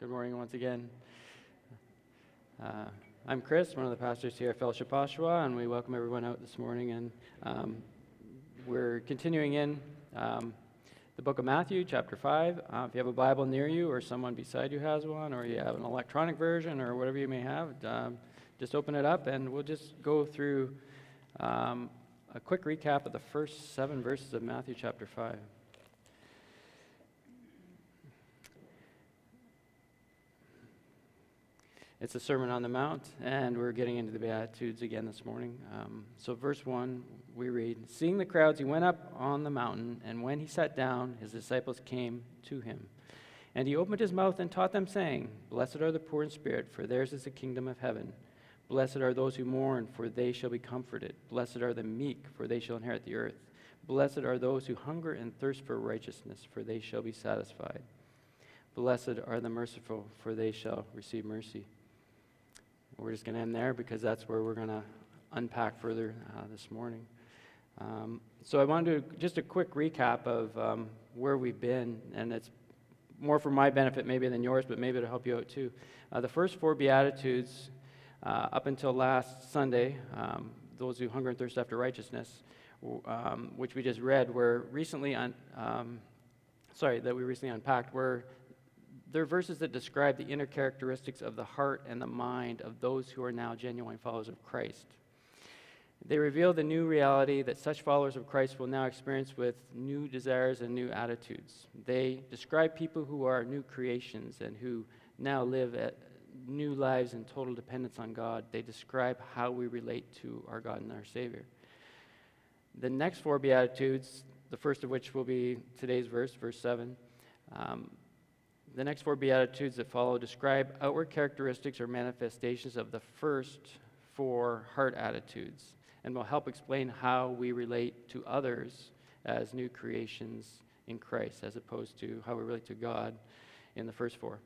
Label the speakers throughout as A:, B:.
A: Good morning once again. Uh, I'm Chris, one of the pastors here at Fellowship Oshawa, and we welcome everyone out this morning. And um, we're continuing in um, the book of Matthew, chapter 5. Uh, if you have a Bible near you, or someone beside you has one, or you have an electronic version, or whatever you may have, um, just open it up and we'll just go through um, a quick recap of the first seven verses of Matthew, chapter 5. It's a Sermon on the Mount, and we're getting into the Beatitudes again this morning. Um, so, verse 1, we read Seeing the crowds, he went up on the mountain, and when he sat down, his disciples came to him. And he opened his mouth and taught them, saying, Blessed are the poor in spirit, for theirs is the kingdom of heaven. Blessed are those who mourn, for they shall be comforted. Blessed are the meek, for they shall inherit the earth. Blessed are those who hunger and thirst for righteousness, for they shall be satisfied. Blessed are the merciful, for they shall receive mercy. We're just going to end there because that's where we're going to unpack further uh, this morning. Um, so I wanted to just a quick recap of um, where we've been, and it's more for my benefit maybe than yours, but maybe it'll help you out too. Uh, the first four Beatitudes uh, up until last Sunday, um, those who hunger and thirst after righteousness, um, which we just read, were recently un- um, sorry that we recently unpacked, were they're verses that describe the inner characteristics of the heart and the mind of those who are now genuine followers of Christ. They reveal the new reality that such followers of Christ will now experience with new desires and new attitudes. They describe people who are new creations and who now live new lives in total dependence on God. They describe how we relate to our God and our Savior. The next four Beatitudes, the first of which will be today's verse, verse 7, um, the next four Beatitudes that follow describe outward characteristics or manifestations of the first four heart attitudes and will help explain how we relate to others as new creations in Christ, as opposed to how we relate to God in the first four.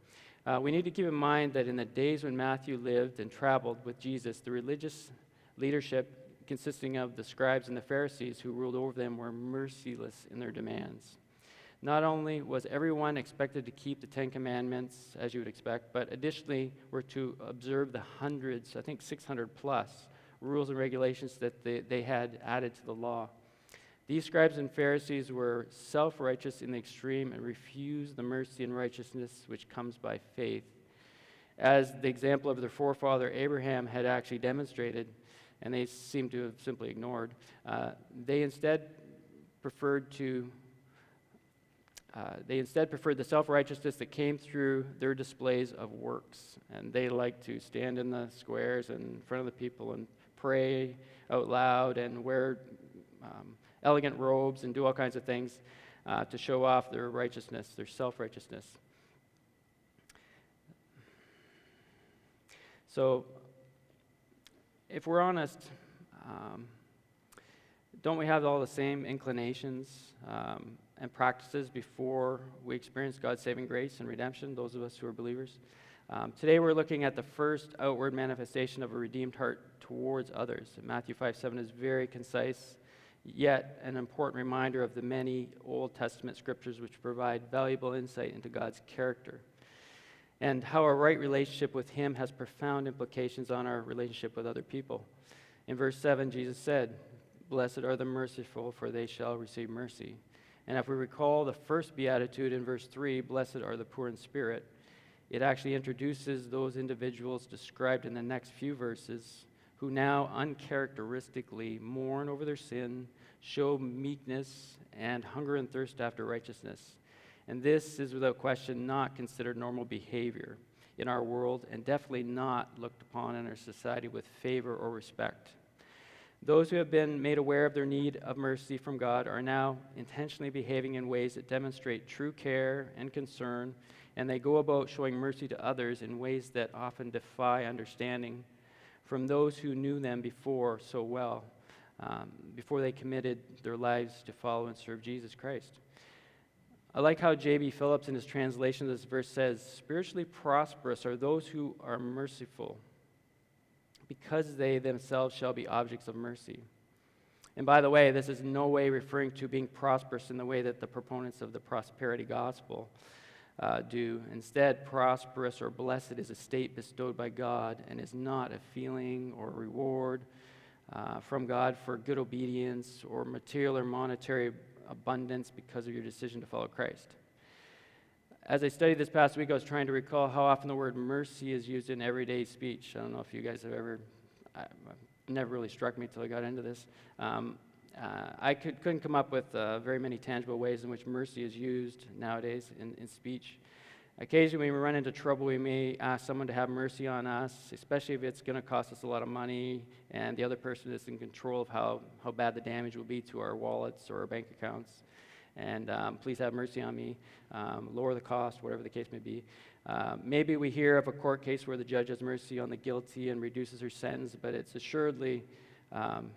A: Uh, we need to keep in mind that in the days when Matthew lived and traveled with Jesus, the religious leadership consisting of the scribes and the Pharisees who ruled over them were merciless in their demands. Not only was everyone expected to keep the Ten Commandments, as you would expect, but additionally were to observe the hundreds, I think 600 plus, rules and regulations that they, they had added to the law. These scribes and Pharisees were self righteous in the extreme and refused the mercy and righteousness which comes by faith. As the example of their forefather Abraham had actually demonstrated, and they seem to have simply ignored, uh, they instead preferred to uh, they instead preferred the self righteousness that came through their displays of works. And they liked to stand in the squares and in front of the people and pray out loud and wear um, elegant robes and do all kinds of things uh, to show off their righteousness, their self righteousness. So, if we're honest, um, don't we have all the same inclinations? Um, and practices before we experience God's saving grace and redemption, those of us who are believers. Um, today we're looking at the first outward manifestation of a redeemed heart towards others. Matthew 5 7 is very concise, yet an important reminder of the many Old Testament scriptures which provide valuable insight into God's character and how a right relationship with Him has profound implications on our relationship with other people. In verse 7, Jesus said, Blessed are the merciful, for they shall receive mercy. And if we recall the first beatitude in verse 3, blessed are the poor in spirit, it actually introduces those individuals described in the next few verses who now uncharacteristically mourn over their sin, show meekness, and hunger and thirst after righteousness. And this is without question not considered normal behavior in our world and definitely not looked upon in our society with favor or respect. Those who have been made aware of their need of mercy from God are now intentionally behaving in ways that demonstrate true care and concern, and they go about showing mercy to others in ways that often defy understanding from those who knew them before so well, um, before they committed their lives to follow and serve Jesus Christ. I like how J.B. Phillips, in his translation of this verse, says, Spiritually prosperous are those who are merciful because they themselves shall be objects of mercy. And by the way, this is no way referring to being prosperous in the way that the proponents of the prosperity gospel uh, do. Instead, prosperous or blessed is a state bestowed by God and is not a feeling or reward uh, from God for good obedience or material or monetary abundance because of your decision to follow Christ. As I studied this past week, I was trying to recall how often the word mercy is used in everyday speech. I don't know if you guys have ever, I, never really struck me until I got into this. Um, uh, I could, not come up with uh, very many tangible ways in which mercy is used nowadays in, in speech. Occasionally, when we run into trouble, we may ask someone to have mercy on us, especially if it's going to cost us a lot of money and the other person is in control of how, how bad the damage will be to our wallets or our bank accounts. And um, please have mercy on me, um, lower the cost, whatever the case may be. Uh, maybe we hear of a court case where the judge has mercy on the guilty and reduces her sentence, but it's assuredly um,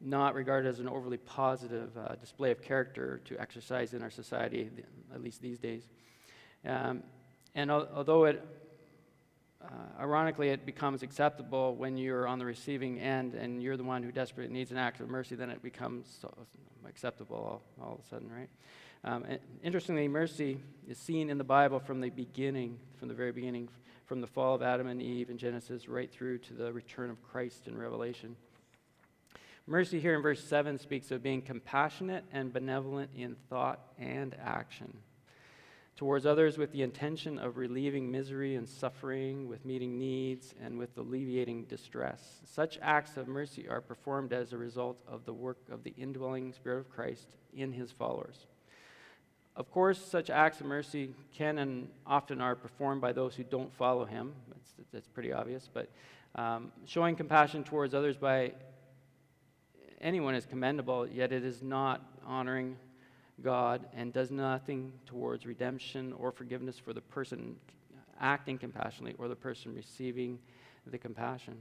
A: not regarded as an overly positive uh, display of character to exercise in our society, at least these days. Um, and al- although it, uh, ironically, it becomes acceptable when you're on the receiving end and you're the one who desperately needs an act of mercy, then it becomes acceptable all, all, of a sudden, right? Um, interestingly, mercy is seen in the Bible from the beginning, from the very beginning, from the fall of Adam and Eve in Genesis right through to the return of Christ in Revelation. Mercy here in verse 7 speaks of being compassionate and benevolent in thought and action towards others with the intention of relieving misery and suffering, with meeting needs, and with alleviating distress. Such acts of mercy are performed as a result of the work of the indwelling Spirit of Christ in his followers. Of course, such acts of mercy can and often are performed by those who don't follow him. That's, that's pretty obvious. But um, showing compassion towards others by anyone is commendable, yet it is not honoring God and does nothing towards redemption or forgiveness for the person acting compassionately or the person receiving the compassion.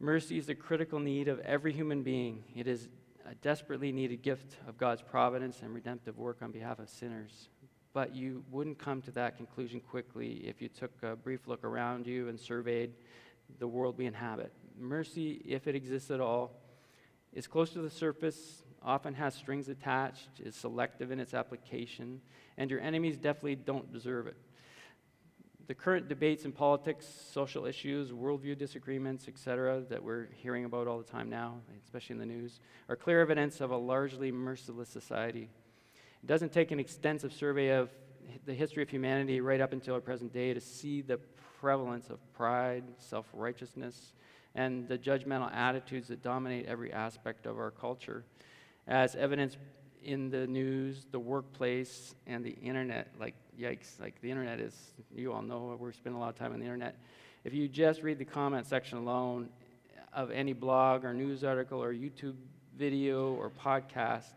A: Mercy is a critical need of every human being. It is a desperately needed gift of God's providence and redemptive work on behalf of sinners. But you wouldn't come to that conclusion quickly if you took a brief look around you and surveyed the world we inhabit. Mercy, if it exists at all, is close to the surface, often has strings attached, is selective in its application, and your enemies definitely don't deserve it. The current debates in politics, social issues, worldview disagreements, etc., that we're hearing about all the time now, especially in the news, are clear evidence of a largely merciless society. It doesn't take an extensive survey of the history of humanity right up until our present day to see the prevalence of pride, self righteousness, and the judgmental attitudes that dominate every aspect of our culture, as evidenced in the news, the workplace, and the internet. Like, yikes, like the internet is, you all know, we're spending a lot of time on the internet. If you just read the comment section alone of any blog or news article or YouTube video or podcast,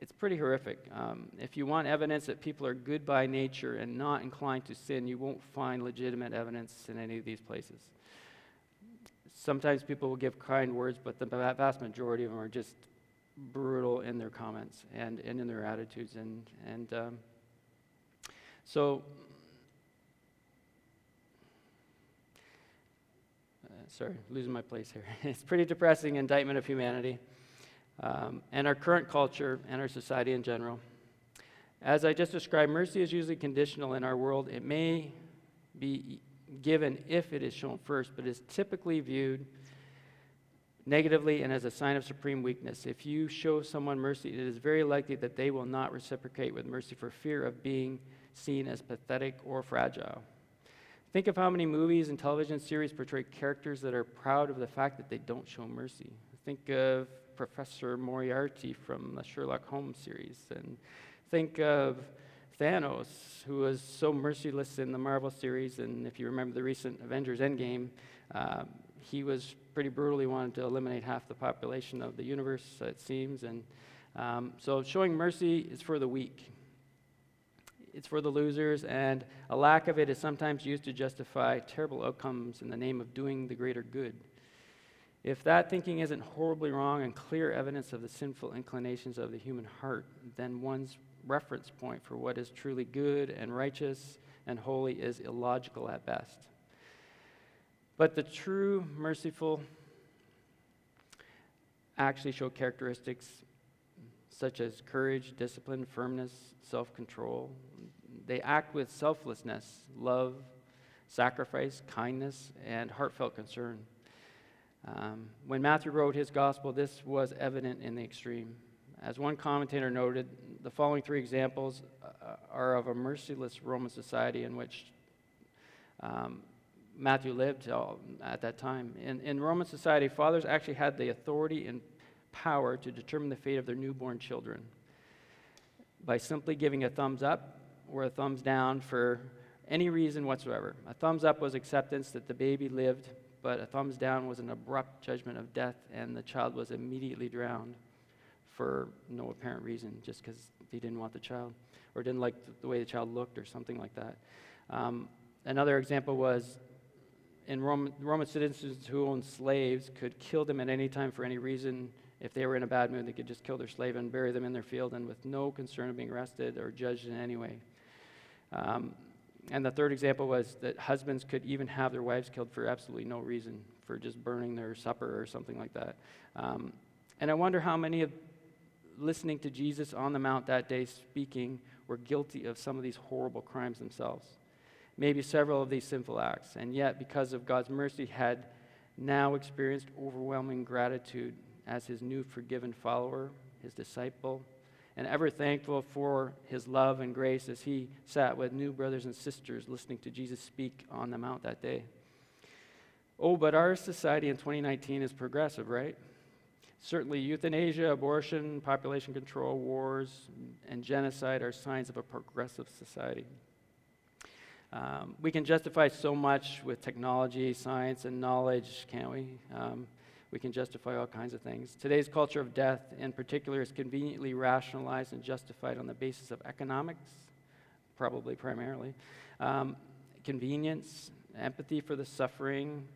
A: it's pretty horrific. Um, if you want evidence that people are good by nature and not inclined to sin, you won't find legitimate evidence in any of these places. Sometimes people will give kind words, but the vast majority of them are just brutal in their comments and, and in their attitudes. And, and um, so, uh, sorry, losing my place here. it's pretty depressing indictment of humanity um, and our current culture and our society in general. As I just described, mercy is usually conditional in our world. It may be given if it is shown first, but is typically viewed negatively and as a sign of supreme weakness. If you show someone mercy, it is very likely that they will not reciprocate with mercy for fear of being seen as pathetic or fragile. Think of how many movies and television series portray characters that are proud of the fact that they don't show mercy. Think of Professor Moriarty from the Sherlock Holmes series, and think of Thanos, who was so merciless in the Marvel series, and if you remember the recent Avengers Endgame, uh, he was pretty brutally wanted to eliminate half the population of the universe, it seems. And um, so showing mercy is for the weak, it's for the losers, and a lack of it is sometimes used to justify terrible outcomes in the name of doing the greater good. If that thinking isn't horribly wrong and clear evidence of the sinful inclinations of the human heart, then one's reference point for what is truly good and righteous and holy is illogical at best. But the true merciful actually show characteristics such as courage, discipline, firmness, self control. they act with selflessness, love, sacrifice, kindness, and heartfelt concern. Um, when Matthew wrote his gospel, this was evident in the extreme. As one commentator noted, the following three examples uh, are of a merciless Roman society in which um, Matthew lived at that time. In, in Roman society, fathers actually had the authority and power to determine the fate of their newborn children by simply giving a thumbs up or a thumbs down for any reason whatsoever. A thumbs up was acceptance that the baby lived, but a thumbs down was an abrupt judgment of death, and the child was immediately drowned for no apparent reason, just because they didn't want the child or didn't like the way the child looked or something like that. Um, another example was in Roman, Roman citizens who owned slaves could kill them at any time for any reason. If they were in a bad mood, they could just kill their slave and bury them in their field and with no concern of being arrested or judged in any way. Um, and the third example was that husbands could even have their wives killed for absolutely no reason, for just burning their supper or something like that. Um, and I wonder how many of listening to Jesus on the Mount that day speaking were guilty of some of these horrible crimes themselves. Maybe several of these sinful acts. And yet, because of God's mercy, had now experienced overwhelming gratitude as his new forgiven follower, his disciple, and ever thankful for his love and grace as he sat with new brothers and sisters listening to Jesus speak on the Mount that day. Oh, but our society in 2019 is progressive, right? Certainly, euthanasia, abortion, population control, wars, and genocide are signs of a progressive society. Um, we can justify so much with technology, science, and knowledge, can't we? Um, we can justify all kinds of things. Today's culture of death, in particular, is conveniently rationalized and justified on the basis of economics, probably primarily, um, convenience, empathy for the suffering,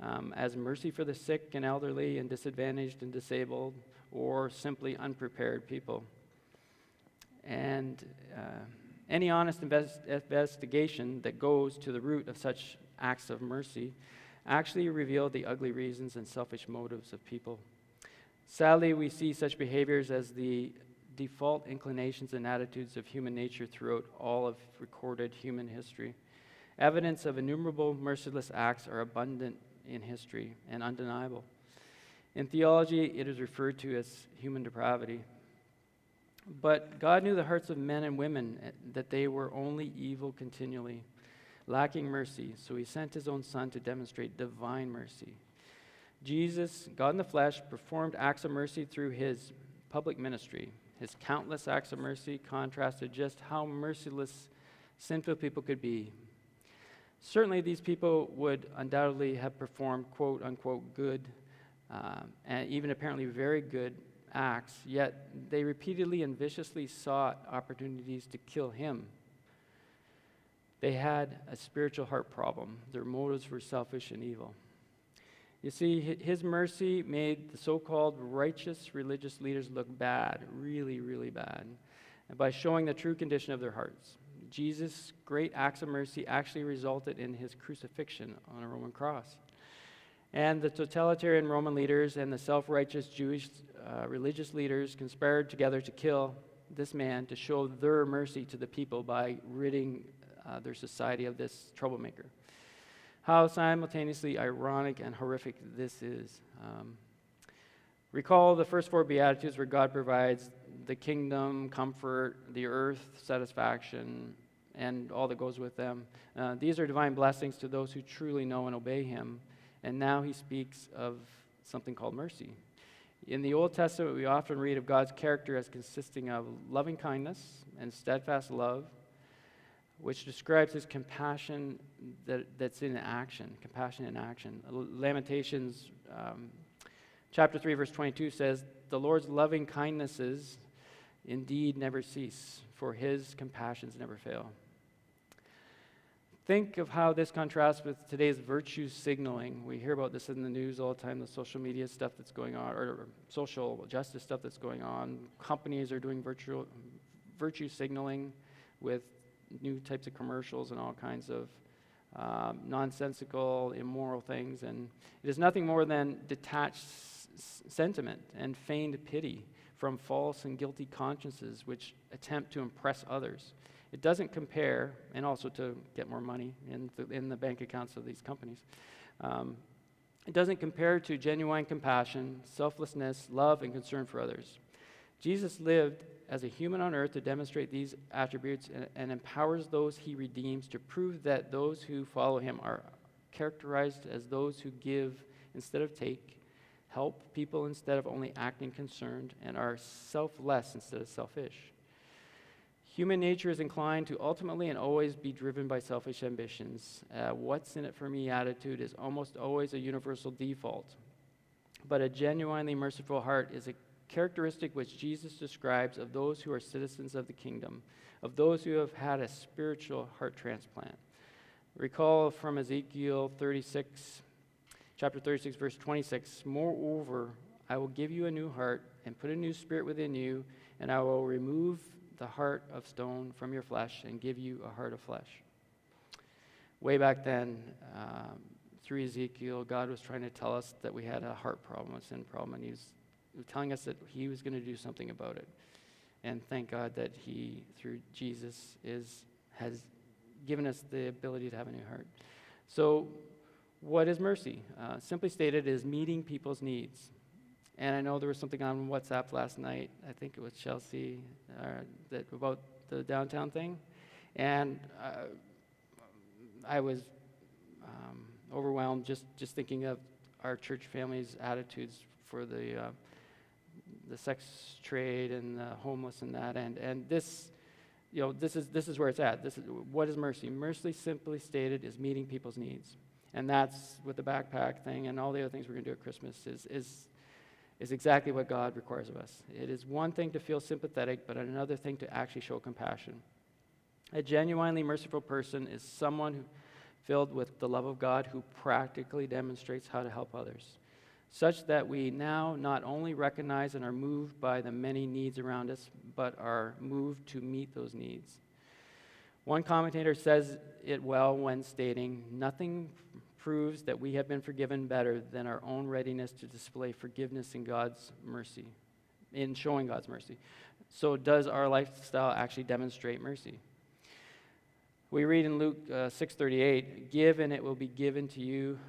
A: um, as mercy for the sick and elderly and disadvantaged and disabled, or simply unprepared people. And uh, any honest invest- investigation that goes to the root of such acts of mercy actually reveal the ugly reasons and selfish motives of people. Sadly, we see such behaviors as the default inclinations and attitudes of human nature throughout all of recorded human history. Evidence of innumerable merciless acts are abundant in history and undeniable. In theology, it is referred to as human depravity. But God knew the hearts of men and women, eh, that they were only evil continually lacking mercy, so he sent his own son to demonstrate divine mercy. Jesus, God in the flesh, performed acts of mercy through his public ministry. His countless acts of mercy contrasted just how merciless sinful people could be. Certainly, these people would undoubtedly have performed quote unquote good, um, and even apparently very good acts, yet they repeatedly and viciously sought opportunities to kill him they had a spiritual heart problem. Their motives were selfish and evil. You see, his mercy made the so called righteous religious leaders look bad, really, really bad, by showing the true condition of their hearts. Jesus' great acts of mercy actually resulted in his crucifixion on a Roman cross. And the totalitarian Roman leaders and the self righteous Jewish uh, religious leaders conspired together to kill this man to show their mercy to the people by ridding uh, their society of this troublemaker. How simultaneously ironic and horrific this is. Um, recall the first four Beatitudes where God provides the kingdom, comfort, the earth, satisfaction, and all that goes with them. Uh, these are divine blessings to those who truly know and obey Him. And now He speaks of something called mercy. In the Old Testament, we often read of God's character as consisting of loving kindness and steadfast love, which describes his compassion that, that's in action, compassion in action. Lamentations um, chapter 3, verse 22 says, The Lord's loving kindnesses indeed never cease, for his compassions never fail. Think of how this contrasts with today's virtue signaling. We hear about this in the news all the time, the social media stuff that's going on, or social justice stuff that's going on. Companies are doing virtual, virtue signaling with new types of commercials and all kinds of um, nonsensical, immoral things. And it is nothing more than detached s- sentiment and feigned pity from false and guilty consciences which attempt to impress others. It doesn't compare, and also to get more money in the, in the bank accounts of these companies. Um, it doesn't compare to genuine compassion, selflessness, love, and concern for others. Jesus lived as a human on earth to demonstrate these attributes and, and, empowers those he redeems to prove that those who follow him are characterized as those who give instead of take, help people instead of only acting concerned, and are selfless instead of selfish. Human nature is inclined to ultimately and always be driven by selfish ambitions. Uh, what's in it for me attitude is almost always a universal default. But a genuinely merciful heart is a characteristic which Jesus describes of those who are citizens of the kingdom, of those who have had a spiritual heart transplant. Recall from Ezekiel 36, chapter 36, verse 26 Moreover, I will give you a new heart and put a new spirit within you, and I will remove the heart of stone from your flesh and give you a heart of flesh. Way back then, um, through Ezekiel, God was trying to tell us that we had a heart problem, a sin problem, and He was telling us that He was going to do something about it. And thank God that He, through Jesus, is has given us the ability to have a new heart. So, what is mercy? Uh, simply stated, is meeting people's needs. And I know there was something on WhatsApp last night. I think it was Chelsea uh, that about the downtown thing, and uh, I was um, overwhelmed just just thinking of our church family's attitudes for the uh, the sex trade and the homeless and that, and and this. You know, this is, this is where it's at. This is, what is mercy? Mercy, simply stated, is meeting people's needs. And that's with the backpack thing and all the other things we're going to do at Christmas is, is is exactly what God requires of us. It is one thing to feel sympathetic, but another thing to actually show compassion. A genuinely merciful person is someone who, filled with the love of God who practically demonstrates how to help others, such that we now not only recognize and are moved by the many needs around us, but are moved to meet those needs. One commentator says it well when stating, Nothing proves that we have been forgiven better than our own readiness to display forgiveness in God's mercy, in showing God's mercy. So, does our lifestyle actually demonstrate mercy? We read in Luke uh, 6:38, "Give and it will be given to you.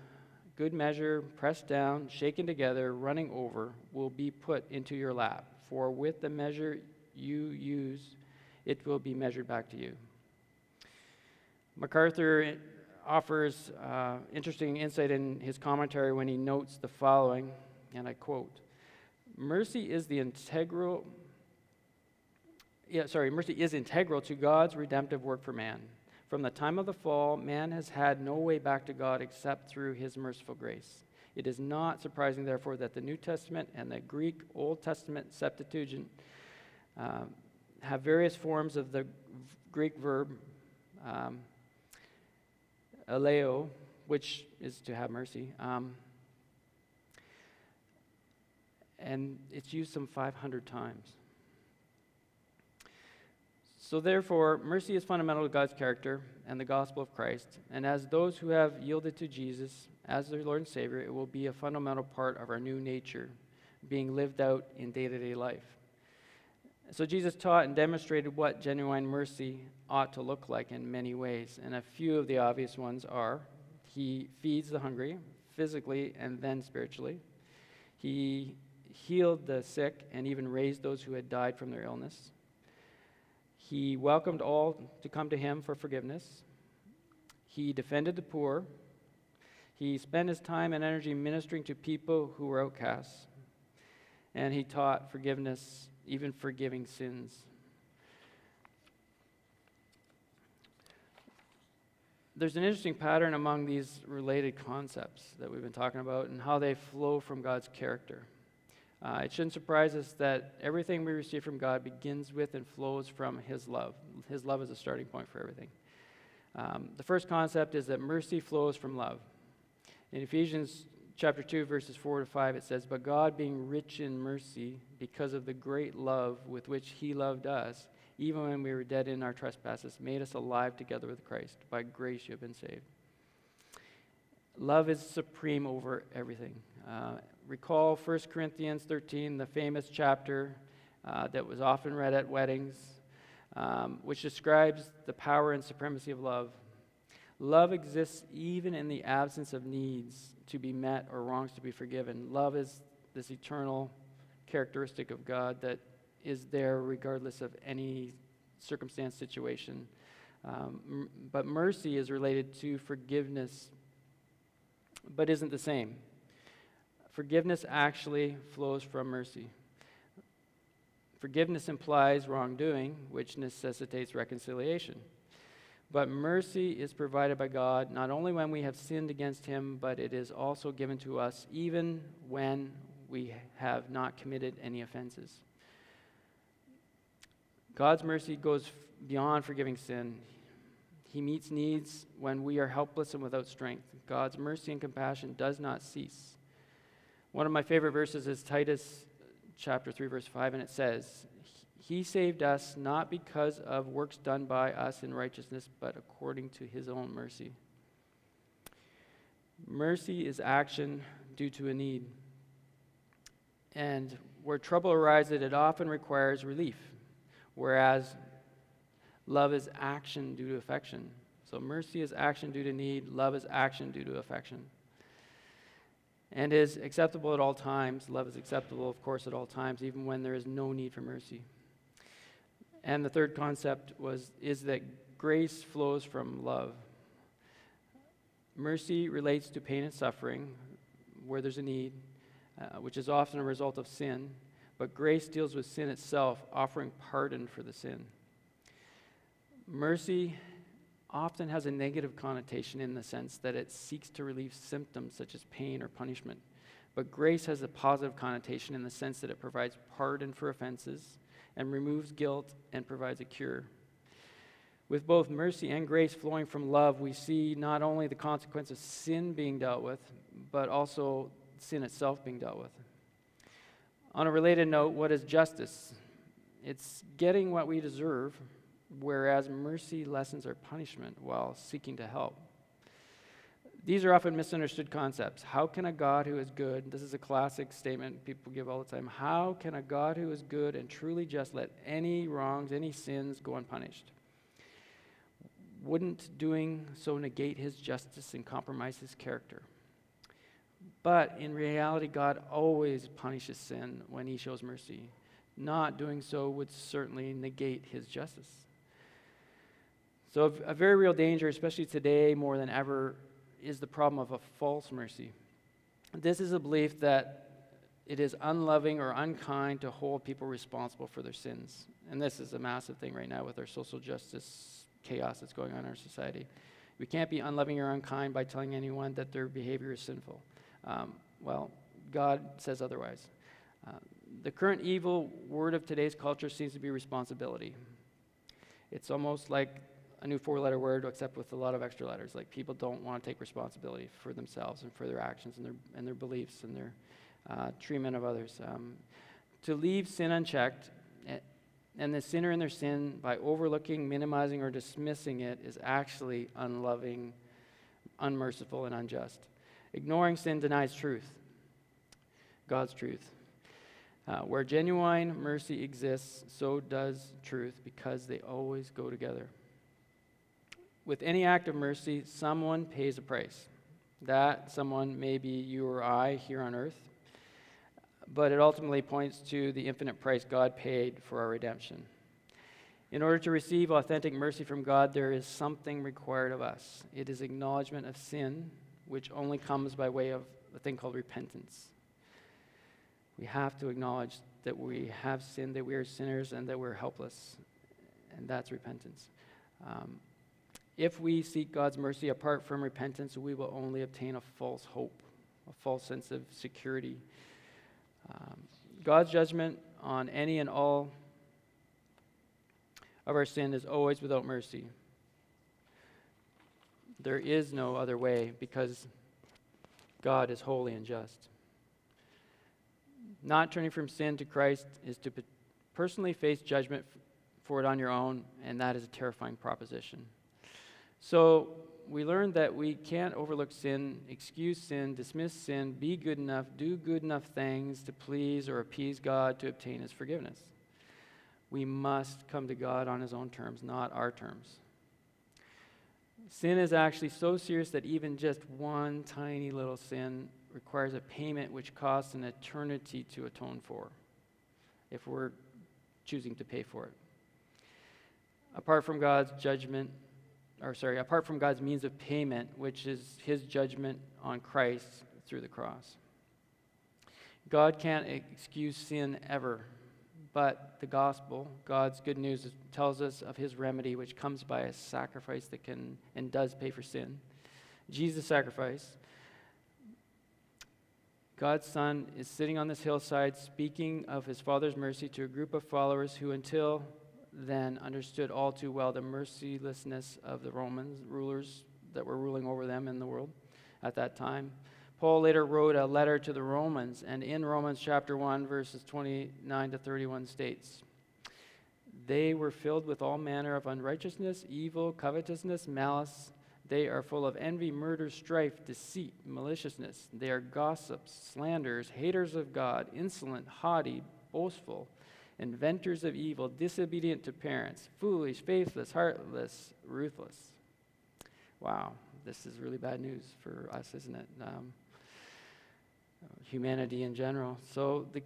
A: Good measure, pressed down, shaken together, running over, will be put into your lap. For with the measure you use, it will be measured back to you." MacArthur offers uh, interesting insight in his commentary when he notes the following, and I quote Mercy is the integral. Yeah, sorry, mercy is integral to God's redemptive work for man. From the time of the fall, man has had no way back to God except through his merciful grace. It is not surprising, therefore, that the New Testament and the Greek Old Testament Septuagint uh, have various forms of the Greek verb um, eleo, which is to have mercy. Um, and it's used some 500 times. So, therefore, mercy is fundamental to God's character and the gospel of Christ. And as those who have yielded to Jesus as their Lord and Savior, it will be a fundamental part of our new nature being lived out in day to day life. So Jesus taught and demonstrated what genuine mercy ought to look like in many ways. And a few of the obvious ones are he feeds the hungry physically and then spiritually. He healed the sick and even raised those who had died from their illness. He welcomed all to come to him for forgiveness. He defended the poor. He spent his time and energy ministering to people who were outcasts. And he taught forgiveness even forgiving sins. There's an interesting pattern among these related concepts that we've been talking about and how they flow from God's character. Uh, it shouldn't surprise us that everything we receive from God begins with and flows from His love. His love is a starting point for everything. Um, the first concept is that mercy flows from love. In Ephesians chapter 2, verses 4 to 5, it says, But God, being rich in mercy, because of the great love with which He loved us, even when we were dead in our trespasses, made us alive together with Christ. By grace you have been saved. Love is supreme over everything. Uh, recall 1 Corinthians 13, the famous chapter uh, that was often read at weddings. um, which describes the power and supremacy of love. Love exists even in the absence of needs to be met or wrongs to be forgiven. Love is this eternal characteristic of God that is there regardless of any circumstance, situation. Um, m- but mercy is related to forgiveness, but isn't the same. Forgiveness actually flows from mercy. Forgiveness implies wrongdoing, which necessitates reconciliation. But mercy is provided by God not only when we have sinned against Him, but it is also given to us even when we have not committed any offenses. God's mercy goes beyond forgiving sin. He meets needs when we are helpless and without strength. God's mercy and compassion does not cease. One of my favorite verses is Titus chapter 3 verse 5 and it says, "He saved us not because of works done by us in righteousness, but according to his own mercy." Mercy is action due to a need. And where trouble arises, it often requires relief, whereas love is action due to affection. So mercy is action due to need, love is action due to affection. And is acceptable at all times. Love is acceptable, of course, at all times, even when there is no need for mercy. And the third concept was is that grace flows from love. Mercy relates to pain and suffering, where there's a need, uh, which is often a result of sin, but grace deals with sin itself, offering pardon for the sin. Mercy often has a negative connotation in the sense that it seeks to relieve symptoms such as pain or punishment. But grace has a positive connotation in the sense that it provides pardon for offenses and removes guilt and provides a cure. With both mercy and grace flowing from love, we see not only the consequence of sin being dealt with, but also sin itself being dealt with. On a related note, what is justice? It's getting what we deserve, whereas mercy lessens our punishment while seeking to help. These are often misunderstood concepts. How can a God who is good, this is a classic statement people give all the time, how can a God who is good and truly just let any wrongs, any sins go unpunished? Wouldn't doing so negate his justice and compromise his character? But in reality, God always punishes sin when he shows mercy. Not doing so would certainly negate his justice. So, a very real danger, especially today more than ever, is the problem of a false mercy. This is a belief that it is unloving or unkind to hold people responsible for their sins. And this is a massive thing right now with our social justice chaos that's going on in our society. We can't be unloving or unkind by telling anyone that their behavior is sinful. Um, well, God says otherwise. Uh, the current evil word of today's culture seems to be responsibility. It's almost like a new four letter word, except with a lot of extra letters. Like people don't want to take responsibility for themselves and for their actions and their, and their beliefs and their uh, treatment of others. Um, to leave sin unchecked and the sinner in their sin by overlooking, minimizing, or dismissing it is actually unloving, unmerciful, and unjust. Ignoring sin denies truth, God's truth. Uh, where genuine mercy exists, so does truth, because they always go together. With any act of mercy, someone pays a price. That someone may be you or I here on earth, but it ultimately points to the infinite price God paid for our redemption. In order to receive authentic mercy from God, there is something required of us. It is acknowledgement of sin which only comes by way of a thing called repentance. We have to acknowledge that we have sinned, that we are sinners, and that we're helpless. And that's repentance. Um, if we seek God's mercy apart from repentance, we will only obtain a false hope, a false sense of security. Um, God's judgment on any and all of our sin is always without mercy. There is no other way because God is holy and just. Not turning from sin to Christ is to personally face judgment for it on your own, and that is a terrifying proposition. So, we learned that we can't overlook sin, excuse sin, dismiss sin, be good enough, do good enough things to please or appease God to obtain His forgiveness. We must come to God on His own terms, not our terms. Sin is actually so serious that even just one tiny little sin requires a payment which costs an eternity to atone for if we're choosing to pay for it. Apart from God's judgment, or sorry, apart from God's means of payment, which is his judgment on Christ through the cross. God can't excuse sin ever, but the gospel, God's good news, tells us of his remedy, which comes by a sacrifice that can and does pay for sin. Jesus' sacrifice. God's Son is sitting on this hillside speaking of his Father's mercy to a group of followers who, until then understood all too well the mercilessness of the Romans rulers that were ruling over them in the world at that time. Paul later wrote a letter to the Romans, and in Romans chapter 1, verses 29 to 31 states, They were filled with all manner of unrighteousness, evil, covetousness, malice. They are full of envy, murder, strife, deceit, maliciousness. They are gossips, slanderers, haters of God, insolent, haughty, boastful inventors of evil, disobedient to parents, foolish, faithless, heartless, ruthless. Wow, this is really bad news for us, isn't it? Um, humanity in general. So, the,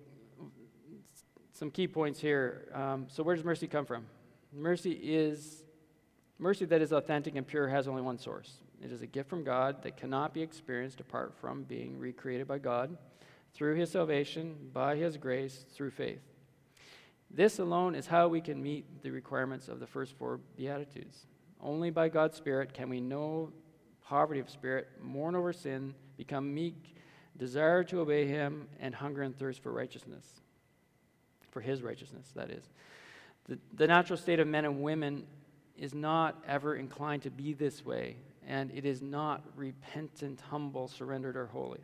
A: some key points here. Um, so, where does mercy come from? Mercy is mercy that is authentic and pure has only one source. It is a gift from God that cannot be experienced apart from being recreated by God through His salvation, by His grace, through faith. This alone is how we can meet the requirements of the first four Beatitudes. Only by God's Spirit can we know poverty of spirit, mourn over sin, become meek, desire to obey Him, and hunger and thirst for righteousness. For His righteousness, that is. The, the natural state of men and women is not ever inclined to be this way, and it is not repentant, humble, surrendered, or holy.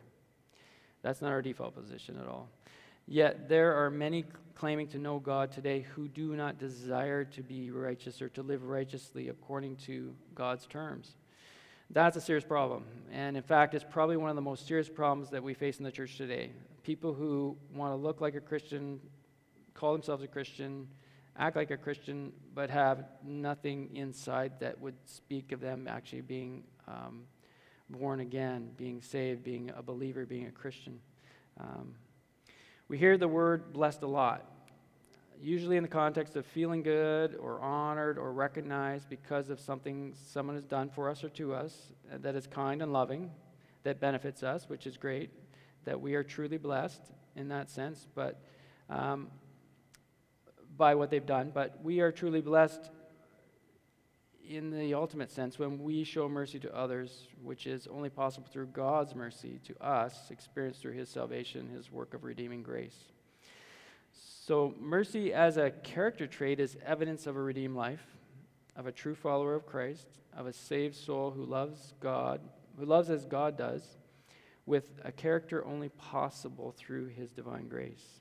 A: That's not our default position at all. Yet there are many claiming to know God today who do not desire to be righteous or to live righteously according to God's terms. That's a serious problem. And in fact, it's probably one of the most serious problems that we face in the church today. People who want to look like a Christian, call themselves a Christian, act like a Christian, but have nothing inside that would speak of them actually being um, born again, being saved, being a believer, being a Christian. Um, we hear the word blessed a lot, usually in the context of feeling good or honored or recognized because of something someone has done for us or to us that is kind and loving, that benefits us, which is great, that we are truly blessed in that sense, but um, by what they've done. But we are truly blessed in the ultimate sense when we show mercy to others, which is only possible through God's mercy to us, experienced through His salvation, His work of redeeming grace. So, mercy as a character trait is evidence of a redeemed life, of a true follower of Christ, of a saved soul who loves God, who loves as God does, with a character only possible through His divine grace,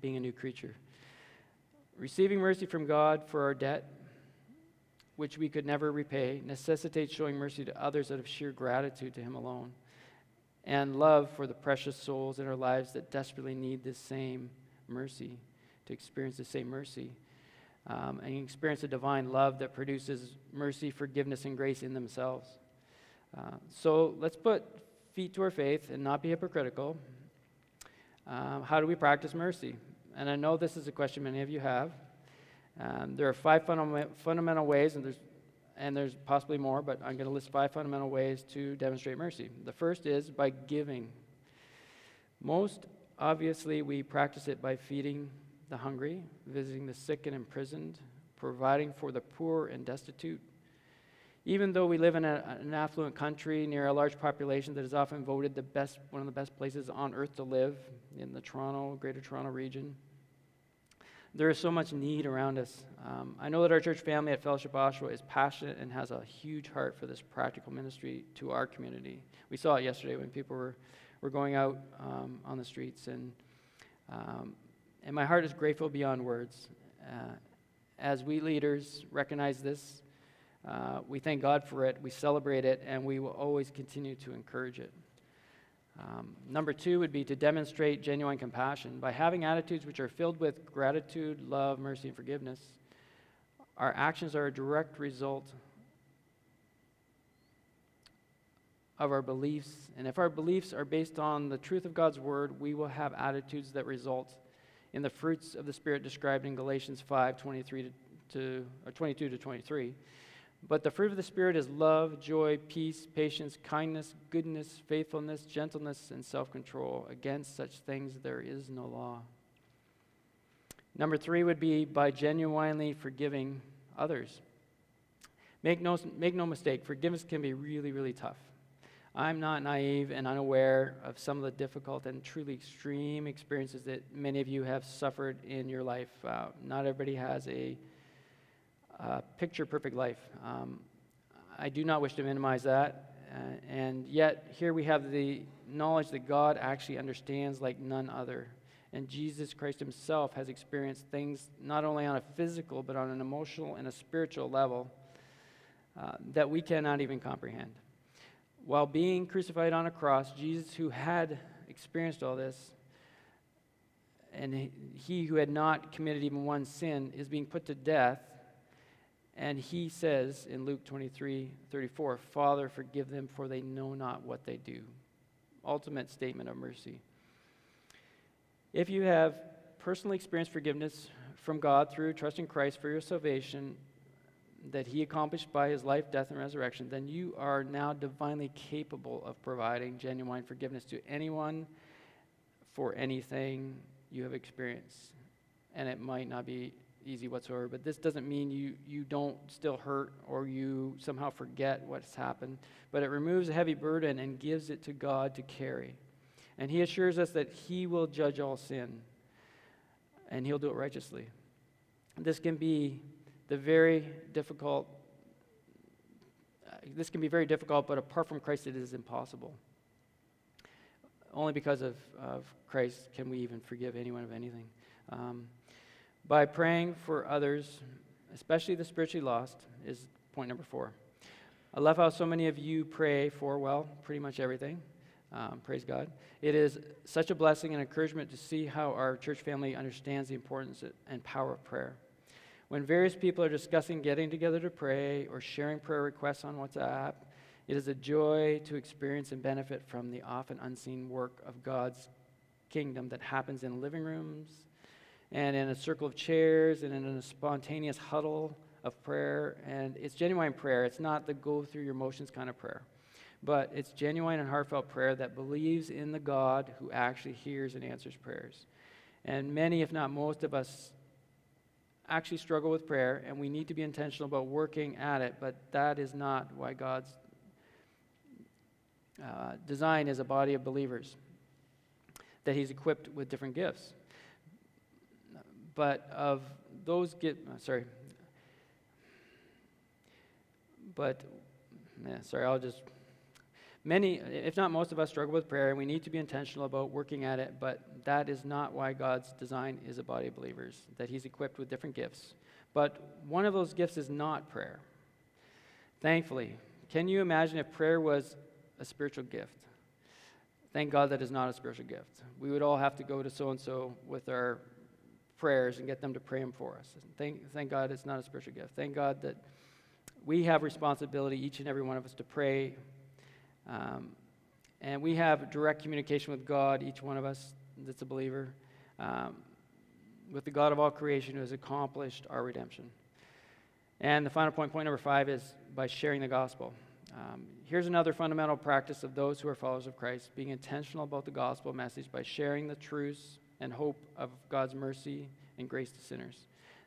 A: being a new creature. Receiving mercy from God for our debt which we could never repay, necessitates showing mercy to others out of sheer gratitude to Him alone, and love for the precious souls in our lives that desperately need this same mercy, to experience the same mercy, um, and experience a divine love that produces mercy, forgiveness, and grace in themselves. Uh, so let's put feet to our faith and not be hypocritical. Um, how do we practice mercy? And I know this is a question many of you have. Um, there are five fundamental ways, and there's, and there's possibly more, but I'm going to list five fundamental ways to demonstrate mercy. The first is by giving. Most obviously, we practice it by feeding the hungry, visiting the sick and imprisoned, providing for the poor and destitute. Even though we live in a, an affluent country near a large population that is often voted the best, one of the best places on earth to live in the Toronto, Greater Toronto region, there is so much need around us. Um, I know that our church family at Fellowship Oshawa is passionate and has a huge heart for this practical ministry to our community. We saw it yesterday when people were, were going out um, on the streets, and, um, and my heart is grateful beyond words. Uh, as we leaders recognize this, uh, we thank God for it, we celebrate it, and we will always continue to encourage it. Um, number two would be to demonstrate genuine compassion. By having attitudes which are filled with gratitude, love, mercy, and forgiveness, our actions are a direct result of our beliefs. And if our beliefs are based on the truth of God's word, we will have attitudes that result in the fruits of the Spirit described in Galatians 5 23 to, or 22 to 23. But the fruit of the Spirit is love, joy, peace, patience, kindness, goodness, faithfulness, gentleness, and self control. Against such things there is no law. Number three would be by genuinely forgiving others. Make no, make no mistake, forgiveness can be really, really tough. I'm not naive and unaware of some of the difficult and truly extreme experiences that many of you have suffered in your life. Uh, not everybody has a uh, picture perfect life. Um, I do not wish to minimize that. Uh, and yet, here we have the knowledge that God actually understands like none other. And Jesus Christ Himself has experienced things not only on a physical, but on an emotional and a spiritual level uh, that we cannot even comprehend while being crucified on a cross, Jesus, who had experienced all this, and he who had not committed even one sin, is being put to death. And he says in Luke 23 34, Father, forgive them, for they know not what they do. Ultimate statement of mercy. If you have personally experienced forgiveness from God through trusting Christ for your salvation, that he accomplished by his life, death, and resurrection, then you are now divinely capable of providing genuine forgiveness to anyone for anything you have experienced. And it might not be easy whatsoever, but this doesn't mean you, you don't still hurt or you somehow forget what's happened, but it removes a heavy burden and gives it to God to carry. And he assures us that he will judge all sin and he'll do it righteously. This can be the very difficult, this can be very difficult, but apart from Christ, it is impossible. Only because of, of Christ can we even forgive anyone of anything. Um, by praying for others, especially the spiritually lost, is point number four. I love how so many of you pray for, well, pretty much everything. Um, praise God. It is such a blessing and encouragement to see how our church family understands the importance and power of prayer. When various people are discussing getting together to pray or sharing prayer requests on WhatsApp, it is a joy to experience and benefit from the often unseen work of God's kingdom that happens in living rooms and in a circle of chairs and in a spontaneous huddle of prayer. And it's genuine prayer. It's not the go through your motions kind of prayer, but it's genuine and heartfelt prayer that believes in the God who actually hears and answers prayers. And many, if not most of us, actually struggle with prayer, and we need to be intentional about working at it, but that is not why God's uh, design is a body of believers, that He's equipped with different gifts. But of those get uh, sorry, but yeah, sorry, I'll just Many, if not most of us, struggle with prayer, and we need to be intentional about working at it, but that is not why God's design is a body of believers, that He's equipped with different gifts. But one of those gifts is not prayer. Thankfully, can you imagine if prayer was a spiritual gift? Thank God that is not a spiritual gift. We would all have to go to so and so with our prayers and get them to pray them for us. Thank, thank God it's not a spiritual gift. Thank God that we have responsibility, each and every one of us, to pray um, and we have direct communication with God, each one of us that's a believer, um, with the God of all creation who has accomplished our redemption. And the final point, point number five, is by sharing the gospel. Um, here's another fundamental practice of those who are followers of Christ being intentional about the gospel message by sharing the truths and hope of God's mercy and grace to sinners.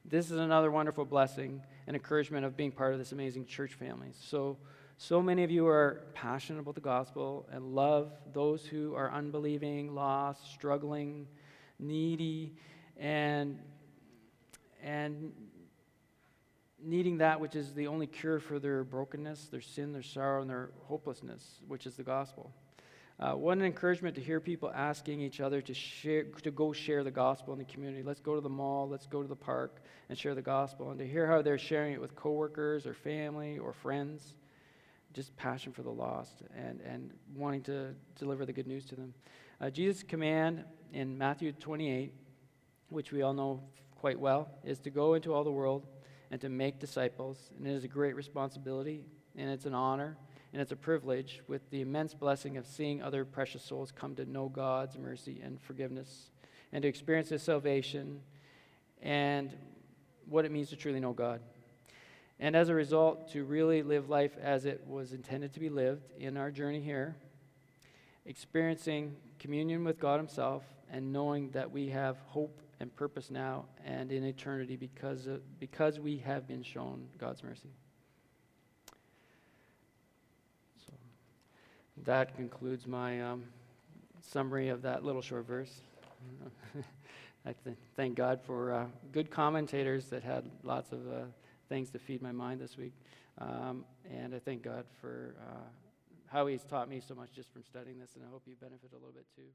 A: This is another wonderful blessing and encouragement of being part of this amazing church family. So, so many of you are passionate about the gospel and love those who are unbelieving, lost, struggling, needy, and, and needing that which is the only cure for their brokenness, their sin, their sorrow, and their hopelessness, which is the gospel. Uh, what an encouragement to hear people asking each other to share, to go share the gospel in the community. Let's go to the mall, let's go to the park and share the gospel, and to hear how they're sharing it with coworkers or family or friends just passion for the lost and, and wanting to deliver the good news to them. Uh, Jesus' command in Matthew 28, which we all know quite well, is to go into all the world and to make disciples. And it is a great responsibility, and it's an honor, and it's a privilege with the immense blessing of seeing other precious souls come to know God's mercy and forgiveness and to experience His salvation and what it means to truly know God. And as a result, to really live life as it was intended to be lived in our journey here, experiencing communion with God Himself and knowing that we have hope and purpose now and in eternity because, of, because we have been shown God's mercy. So that concludes my um, summary of that little short verse. I th- thank God for uh, good commentators that had lots of uh, things to feed my mind this week. Um, and I thank God for uh, how He's taught me so much just from studying this, and I hope you benefit a little bit too.